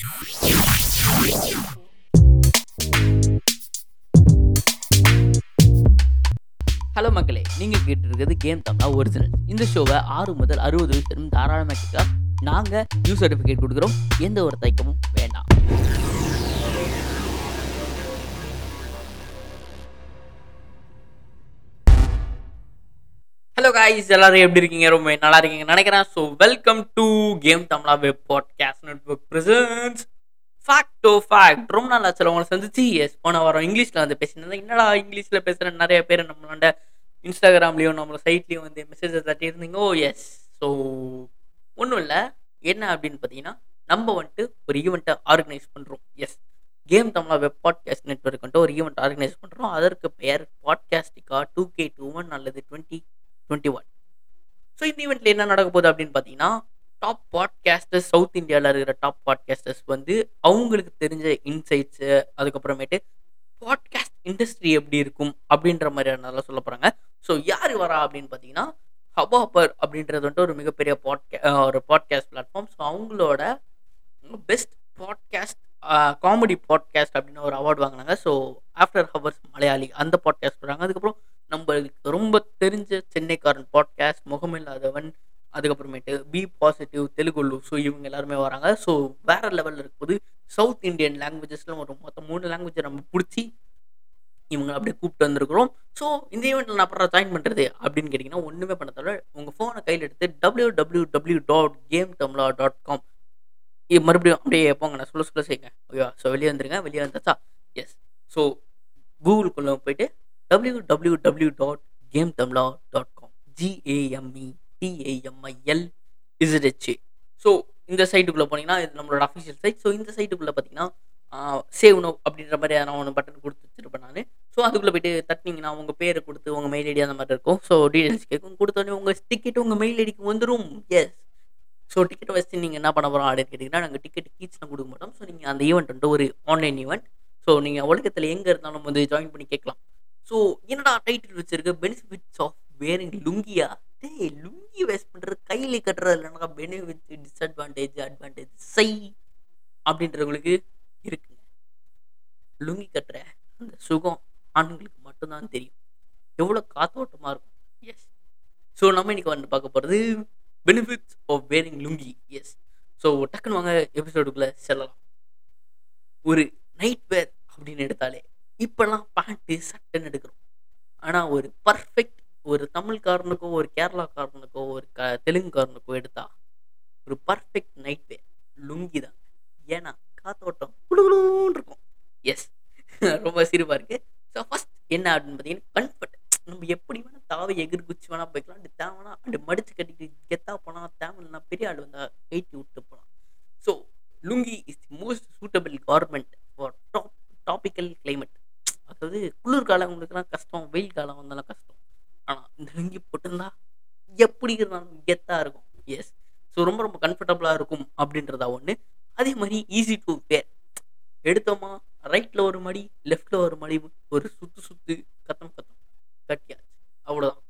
Hello மக்களே. நீங்கள் கேட்டிருக்கிறது கேம் தமிழா ஒரிஜினல் இந்த ஷோவை ஆறு முதல் அறுபது வயசு தாராளமாக கேட்கலாம். நாங்கள் நியூ சர்டிஃபிகேட் கொடுக்குறோம். எந்த ஒரு தயக்கமும் காய்ஸ் எல்லாரும் எப்படி இருக்கீங்க? ரொம்ப நல்லா இருக்கீங்க நினைக்கிறேன். So welcome to game Tamizha web podcast network presents fact to fact ரொம்ப நாள் ஆச்சு உங்களை சந்திச்சு. எஸ் போன வாரம் இங்கிலீஷில் வந்து பேசினது என்னடா இங்கிலீஷில் பேசுகிற நிறைய பேர் நம்மளோட இன்ஸ்டாகிராம்லேயும் நம்மளோட சைட்லேயும் வந்து மெசேஜ் தட்டி இருந்தீங்க. Oh, ஓ எஸ் ஸோ ஒன்றும் இல்லை. என்ன அப்படின்னு பார்த்தீங்கன்னா நம்ம வந்துட்டு ஒரு ஈவெண்ட்டை ஆர்கனைஸ் பண்ணுறோம் yes game Tamizha web podcast network வந்துட்டு ஒரு ஈவெண்ட் ஆர்கனைஸ் பண்ணுறோம் அதற்கு பெயர் பாட்காஸ்டிக்கா டூ கே டூ ஒன் அல்லது டுவெண்ட்டி டுவெண்ட்டி ஒன் ஸோ இந்த ஈவெண்ட்டில் என்ன நடக்க போகுது அப்படின்னு பார்த்தீங்கன்னா டாப் பாட்காஸ்டர்ஸ் சவுத் இந்தியாவில் இருக்கிற டாப் பாட்காஸ்டர்ஸ் வந்து அவங்களுக்கு தெரிஞ்ச இன்சைட்ஸு அதுக்கப்புறமேட்டு பாட்காஸ்ட் இண்டஸ்ட்ரி எப்படி இருக்கும் அப்படின்ற மாதிரியானதெல்லாம் சொல்ல போகிறாங்க ஸோ யார் வரா அப்படின்னு பார்த்தீங்கன்னா ஹபாபர் அப்படின்றது வந்துட்டு ஒரு மிகப்பெரிய பாட்கா ஒரு பாட்காஸ்ட் பிளாட்ஃபார்ம் ஸோ அவங்களோட பெஸ்ட் பாட்காஸ்ட் காமெடி பாட்காஸ்ட் அப்படின்னு ஒரு அவார்டு வாங்கினாங்க. ஸோ ஆஃப்டர் ஹவர்ஸ் மலையாளி அந்த பாட்காஸ்ட் வராங்க அதுக்கப்புறம் நம்மளுக்கு ரொம்ப தெரிஞ்ச சென்னைக்காரன் பாட்காஸ்ட் முகமில்லாதவன் அதுக்கப்புறமேட்டு பி பாசிட்டிவ் தெலுங்கு ஸோ இவங்க எல்லாருமே வராங்க. ஸோ வேற லெவலில் இருக்கும்போது சவுத் இந்தியன் லாங்குவேஜஸ்லாம் ஒரு மொத்தம் மூணு லாங்குவேஜை நம்ம பிடிச்சி இவங்க அப்படியே கூப்பிட்டு வந்திருக்கிறோம். ஸோ இந்த ஈவெண்ட்டில் நான் அப்புறம் ஜாயின் பண்ணுறது அப்படின்னு கேட்டிங்கன்னா ஒன்றுமே பண்ண தவிர உங்கள் ஃபோனை கையில் எடுத்து W W W dot game Tamizha dot com இது மறுபடியும் அப்படியே போங்க. நான் சொல்ல சொல்ல செய்யுங்க ஓகேவா ஸோ வெளியே வந்துருங்க. வெளியே வந்தாச்சா எஸ் ஸோ கூகுளுக்குள்ளே போயிட்டு W W W dot game Tamizha dot com G A M E T A M I L Z H so இந்த சைட்டுக்குள்ளே போனீங்கன்னா இது நம்மளோட அஃபிஷியல் சைட் ஸோ இந்த சைட்டுக்குள்ளே பார்த்தீங்கன்னா சேவ் நோ அப்படின்ற மாதிரி நான் ஒன்று பட்டன் கொடுத்து வச்சிருப்பேன் நான். ஸோ அதுக்குள்ளே போயிட்டு தட்டினீங்கன்னா உங்கள் பேரை கொடுத்து உங்கள் மெயில் ஐடி அந்த மாதிரி இருக்கும். ஸோ டீடைல்ஸ் கேட்கும். கொடுத்தோடனே உங்கள் டிக்கெட் உங்கள் மெயில் ஐடிக்கு வந்துடும் எஸ் ஸோ டிக்கெட் வச்சு நீங்கள் என்ன பண்ண போகிறோம் அப்படின்னு கேட்டிங்கன்னா நாங்கள் டிக்கெட் கீட்ஸ்லாம் கொடுக்க மாட்டோம். ஸோ நீங்கள் அந்த ஈவெண்ட் வந்துட்டு ஒரு ஆன்லைன் ஈவெண்ட் ஸோ நீங்கள் உலகத்தில் எங்கே இருந்தாலும் வந்து ஜாயின் பண்ணி கேட்கலாம். ஸோ என்னடா டைட்டில் வச்சிருக்கு? பெனிஃபிட்ஸ் ஆஃப் வேரிங் லுங்கியா? டேய் லுங்கி வேஸ்ட் பண்ணுறது கையில் கட்டுறது இல்லைனா பெனிஃபிட்ஸ் டிஸ்அட்வான்டேஜ் அட்வான்டேஜ் சை அப்படின்றவங்களுக்கு இருக்குங்க. லுங்கி கட்டுற அந்த சுகம் ஆண்களுக்கு மட்டும்தான் தெரியும். எவ்வளோ காத்தோட்டமாக இருக்கும். எஸ் ஸோ நம்ம இன்னைக்கு வந்து பார்க்க போகிறது benefits of wearing lungi. Yes so டக்குன்னு வாங்க எபிசோடுக்குள்ளே செல்லலாம். ஒரு நைட் வேர் அப்படின்னு எடுத்தாலே இப்போல்லாம் பேண்ட்டு ஆனால் ஒரு பர்ஃபெக்ட் ஒரு தமிழ்காரனுக்கோ ஒரு கேரளாக்காரனுக்கோ ஒரு க தெலுங்குக்காரனுக்கோ எடுத்தா ஒரு பர்ஃபெக்ட் நைட் வேர் லுங்கி தான். ஏன்னா காத்தோட்டம் குழுகுழுன்னு இருக்கும். எஸ் ரொம்ப சிரிப்பாக இருக்கு. ஸோ ஃபஸ்ட் என்ன அப்படின்னு பார்த்தீங்கன்னா கம்ஃபர்ட் நம்ம எப்படி வேணால் தாவை எகிர் குச்சி வேணால் போய்க்கலாம். அப்படி தேவைனா அப்படி மடிச்சு கட்டிட்டு கெத்தா போனால் தேவைன்னா பெரிய ஆள் வந்தால் கைட்டி விட்டு போகலாம் so lungi is the most suitable garment for top tropical climate அதாவது குளிர்காலம் உங்களுக்குலாம் கஷ்டம் வெயில் காலம் வந்தாலும் கஷ்டம். ஆனால் இந்த லுங்கி போட்டிருந்தா எப்படி இருந்தாலும் கெத்தாக இருக்கும். எஸ் ஸோ ரொம்ப ரொம்ப கம்ஃபர்டபுளாக இருக்கும் அப்படின்றதா ஒன்று அதே மாதிரி ஈஸி டு வேர் எடுத்தோமா ரைட்டில் ஒரு மடி லெஃப்டில் ஒரு மடி ஒரு சுற்று சுற்று கத்தம் கத்தம். கட்டியாச்சு. அவ்வளோதான்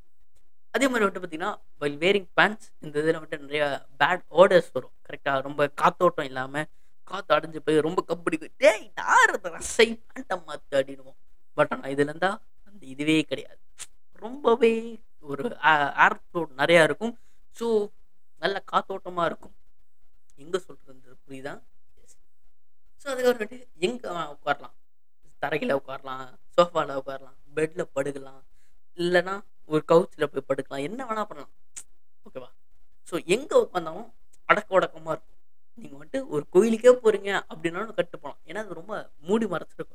அதே மாதிரி வந்துட்டு பார்த்தீங்கன்னா வைல் வேரிங் பேண்ட்ஸ் இந்த இதில் வந்துட்டு நிறைய பேட் ஆர்டர்ஸ் வரும். கரெக்டாக ரொம்ப காத்தோட்டம் இல்லாமல் காற்று அடைஞ்சு போய் ரொம்ப கபடி டேய் யார் ரசை பேண்ட்டை மாற்று அப்படின்வோம் பட் இதுல இருந்தா அந்த இதுவே கிடையாது. ரொம்பவே ஒரு ஏர் நிறையா இருக்கும். ஸோ நல்ல காத்தோட்டமாக இருக்கும். எங்கே சொல்கிறது புரியுதா? ஸோ அதுக்கப்புறமேட்டு எங்கே உட்காரலாம்? தரையில் உட்காரலாம் சோஃபாவில் உட்காரலாம் பெட்டில் படுக்கலாம் இல்லைன்னா ஒரு கவுச்சில் போய் படுக்கலாம் என்ன வேணால் பண்ணலாம். ஓகேவா ஸோ எங்கே உட்காந்தாலும் அடக்க உடக்கமாக இருக்கும். நீங்கள் வந்துட்டு ஒரு கோயிலுக்கே போகிறீங்க அப்படின்னாலும் கட்டு போகலாம் ஏன்னா அது ரொம்ப மூடி மறைச்சிருக்கும்.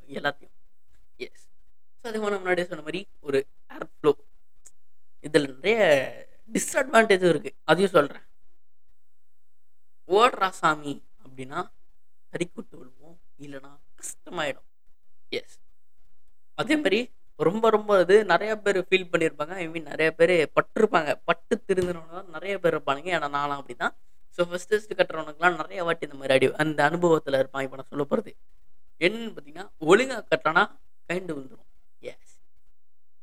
ஸோ அதே மாதிரி முன்னாடியே சொன்ன மாதிரி ஒரு ஏர் ஃப்ளோ இதில் நிறைய டிஸ்அட்வான்டேஜும் இருக்குது அதையும் சொல்கிறேன் ஓடுறா சாமி அப்படின்னா தறிக்கு விழுவோம். இல்லைன்னா கஷ்டமாயிடும். எஸ் அதே மாதிரி ரொம்ப ரொம்ப இது நிறைய பேர் ஃபீல் பண்ணியிருப்பாங்க. ஐ மீன் நிறைய பேர் பட்டிருப்பாங்க. பட்டு திருந்தினவங்க தான் நிறைய பேர் இருப்பானுங்க. ஏன்னா நானும் அப்படி தான் ஸோ ஃபஸ்ட் ஃபஸ்ட்டு கட்டுறவனுக்குலாம் நிறைய வாட்டி இந்த மாதிரி அடி அந்த அனுபவத்தில் இருப்பான். இப்போ நான் சொல்ல போகிறது என்னன்னு பார்த்தீங்கன்னா ஒழுங்காக கட்டினா கைண்டு விழுந்துடும் எஸ்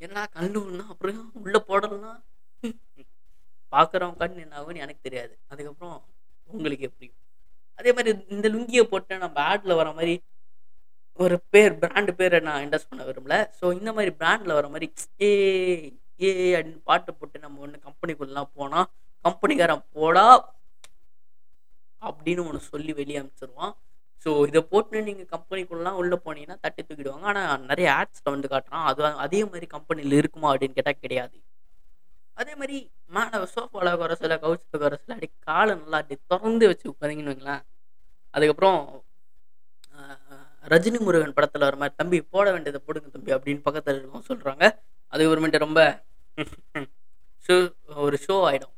என்னடா கண்டு அப்புறம் உள்ளே போடலன்னா பார்க்குறவங்க கண் என்ன ஆகும்னு எனக்கு தெரியாது. அதுக்கப்புறம் உங்களுக்கு எப்படி? அதே மாதிரி இந்த லுங்கியை போட்டு நம்ம ஆட்ல வர மாதிரி ஒரு பேர் பிராண்டு பேரை நான் இன்டஸ் பண்ண விரும்பல. ஸோ இந்த மாதிரி பிராண்டில் வர மாதிரி ஏ ஏ அப்படின்னு பாட்டு போட்டு நம்ம ஒன்று கம்பெனிக்குள்ளலாம் போனால் கம்பெனிக்காரன் போடா அப்படின்னு ஒன்று சொல்லி வெளியே அனுப்பிச்சிருவான் ஸோ இதை போட்டு நீங்கள் கம்பெனிக்குள்ளலாம் உள்ளே போனீங்கன்னா தட்டி தூக்கிடுவாங்க. ஆனால் நிறைய ஆட்ஸில் வந்து காட்டுறான் அது அதே மாதிரி கம்பெனியில் இருக்குமா? அப்படின்னு கேட்டால் கிடையாது. அதே மாதிரி மேலே சோஃபாவில் குறை சில கவுச்சில் குறை சில அப்படி காலை நல்லா அப்படி திறந்து வச்சு உட்காந்திங்கன்னு வைங்களேன். அதுக்கப்புறம் ரஜினி முருகன் படத்தில் வர மாதிரி தம்பி போட வேண்டியதை போடுங்க தம்பி அப்படின்னு பக்கத்தில் இருக்கும் சொல்கிறாங்க அதுக்கப்புறமேட்டு ரொம்ப ஷோ ஒரு ஷோ ஆகிடும்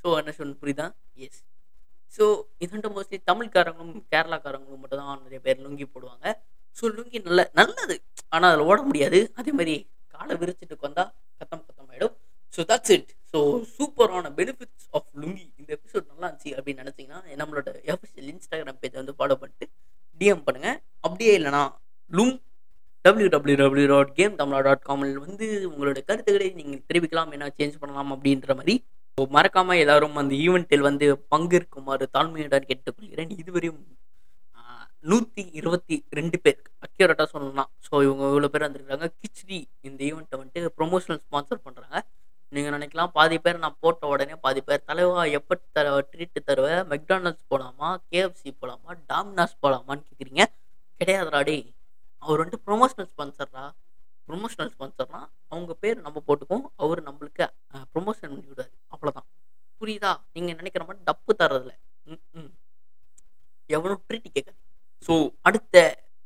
ஷோ என்ன ஷோன்னு புரியுதா? எஸ் ஸோ இதுன்ட்டு மோஸ்ட்லி தமிழ்காரங்களும் கேரளாக்காரங்களும் மட்டும் தான் நிறைய பேர் லுங்கி போடுவாங்க. ஸோ லுங்கி நல்ல நல்லது. ஆனால் அதில் ஓட முடியாது. அதே மாதிரி காலை விரிச்சிட்டு வந்தால் கத்தம் கத்தம் ஆகிடும் ஸோ தட்ஸ் இட் ஸோ சூப்பரான பெனிஃபிட்ஸ் ஆஃப் லுங்கி. இந்த எபிசோட் நல்லா இருந்துச்சு அப்படின்னு நினச்சிங்கன்னா நம்மளோட எஃபிஷியல் இன்ஸ்டாகிராம் பேஜை வந்து ஃபாலோ பண்ணிட்டு டிஎம் பண்ணுங்கள் அப்படியே இல்லைனா லும் W W W dot game Tamizha dot காமில் வந்து உங்களோட கருத்துக்களை நீங்கள் தெரிவிக்கலாம் என்ன சேஞ்ச் பண்ணலாம் அப்படின்ற மாதிரி ஸோ மறக்காமல் எல்லாரும் அந்த ஈவெண்ட்டில் வந்து பங்கேற்குமாறு தாழ்மையுடன் கேட்டுக்கொள்கிறேன். இதுவரையும் நூற்றி இருபத்தி ரெண்டு பேர் அக்யூரேட்டாக சொல்லலாம். ஸோ இவங்க இவ்வளோ பேர் வந்திருக்காங்க. கிச்டி இந்த ஈவெண்ட்டை வந்துட்டு ப்ரொமோஷனல் ஸ்பான்சர் பண்ணுறாங்க நீங்கள் நினைக்கலாம் பாதி பேர் நான் போட்ட உடனே பாதி பேர் தலைவா எப்போ தர ட்ரீட்டு தருவேன் மெக்டானல்ட்ஸ் போகலாமா கேஎஃப்சி போகலாமா டாமினாஸ் போகலாமான்னு கேட்குறீங்க கிடையாதுராடி அவர் வந்துட்டு ப்ரொமோஷனல் ஸ்பான்சர்ரா ப்ரொமோஷனல் ஸ்பான்சர்னா அவங்க பேர் நம்ம போட்டுக்கோம் அவர் நம்மளுக்கு ப்ரொமோஷன் பண்ணி விடுவார் அவ்வளோதான் புரியுதா? நீங்க நினைக்கிற மாதிரி டப்பு தர்றதுல எவனும் ட்ரீட் கேட்காது ஸோ அடுத்த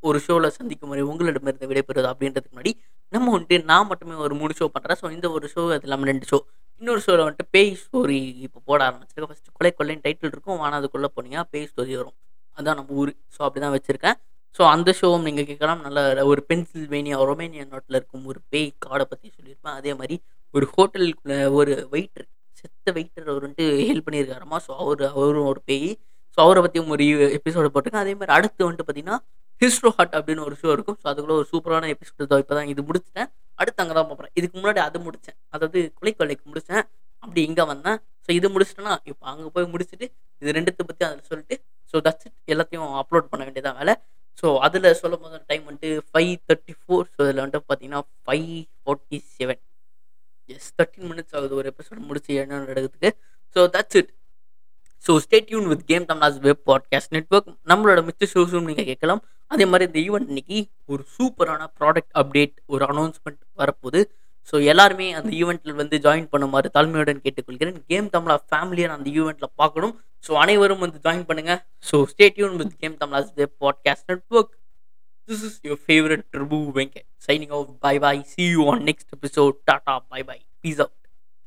ஒரு ஷோவில் சந்திக்கும் முறை உங்களிடமிருந்து விடைபெறுவது அப்படின்றதுக்கு முன்னாடி நம்ம வந்துட்டு நான் மட்டுமே ஒரு மூணு ஷோ பண்ணுறேன் ஸோ இந்த ஒரு ஷோ அது இல்லாமல் ரெண்டு ஷோ இன்னொரு ஷோவில் வந்துட்டு பேய் ஸ்டோரி இப்போ போட ஆரம்பிச்சிருக்கேன். ஃபஸ்ட்டு கொலை கொள்ளைன்னு டைட்டில் இருக்கும். ஆனால் அதுக்குள்ளே போனீங்கன்னா பேய் ஸ்டோரி வரும். அதான் நம்ம ஊர். ஸோ அப்படி தான் வச்சுருக்கேன். ஸோ அந்த ஷோவும் நீங்கள் கேட்கலாம். நல்ல ஒரு பென்சில்வேனியா ரொமேனியா நாட்டில் இருக்கும் ஒரு பேய் காடை பற்றி சொல்லியிருப்பேன். அதே மாதிரி ஒரு ஹோட்டலுக்குள்ள ஒரு வெயிட்ரு செத்த வெயிட்டர் அவர் வந்துட்டு ஹெல்ப் பண்ணியிருக்காருமா? ஸோ அவர் அவரும் ஒரு பேய். ஸோ அவரை பற்றியும் ஒரு e-, எபிசோடு போட்டிருக்கேன். அதே மாதிரி அடுத்து வந்துட்டு பார்த்தீங்கன்னா ஹிஸ்ட்ரோ ஹாட் அப்படின்னு ஒரு ஷோ இருக்கும். ஸோ அதுக்குள்ள ஒரு சூப்பரான எபிசோடு தான் இப்போ தான் இது முடிச்சிட்டேன். அடுத்து அங்கே தான் பார்ப்பேன் இதுக்கு முன்னாடி அது முடித்தேன் அதாவது கொலை கொள்ளைக்கு முடித்தேன் அப்படி இங்கே வந்தேன். ஸோ இது முடிச்சிட்டேன்னா இப்போ அங்கே போய் முடிச்சுட்டு இது ரெண்டுத்தை பற்றி அதில் சொல்லிட்டு ஸோ தட்ஸ் இட் எல்லாத்தையும் அப்லோட் பண்ண வேண்டியதான் வேலை. ஸோ அதில் சொல்லும் போது டைம் வந்துட்டு ஃபைவ் தேர்ட்டி ஃபோர் ஸோ இதில் வந்துட்டு பார்த்தீங்கன்னா five forty seven yes thirteen minutes ஆகுது ஒரு எபிசோட் முடிச்சு என்ன நடக்கிறதுக்கு. So that's it so stay tuned with game Tamizha's web podcast network நம்மளோட மிச்ச ஷோஸும் நீங்கள் கேட்கலாம். அதே மாதிரி இந்த ஈவெண்ட் இன்னைக்கு ஒரு சூப்பரான ப்ராடக்ட் அப்டேட் ஒரு அனௌன்ஸ்மெண்ட் வரப்போகுது. ஸோ எல்லாருமே அந்த ஈவெண்ட்டில் வந்து ஜாயின் பண்ணுமாறு தாழ்மையுடன் கேட்டுக்கொள்கிறேன். கேம் தமிழா ஃபேமிலியை அந்த ஈவெண்ட்டில் பார்க்கணும். ஸோ அனைவரும் வந்து ஜாயின் பண்ணுங்கள் so stay tuned with game Tamizha's web podcast network This is your favorite Turbo Venkat signing off. Bye bye. See you on next episode. Tata. Bye bye. Peace out.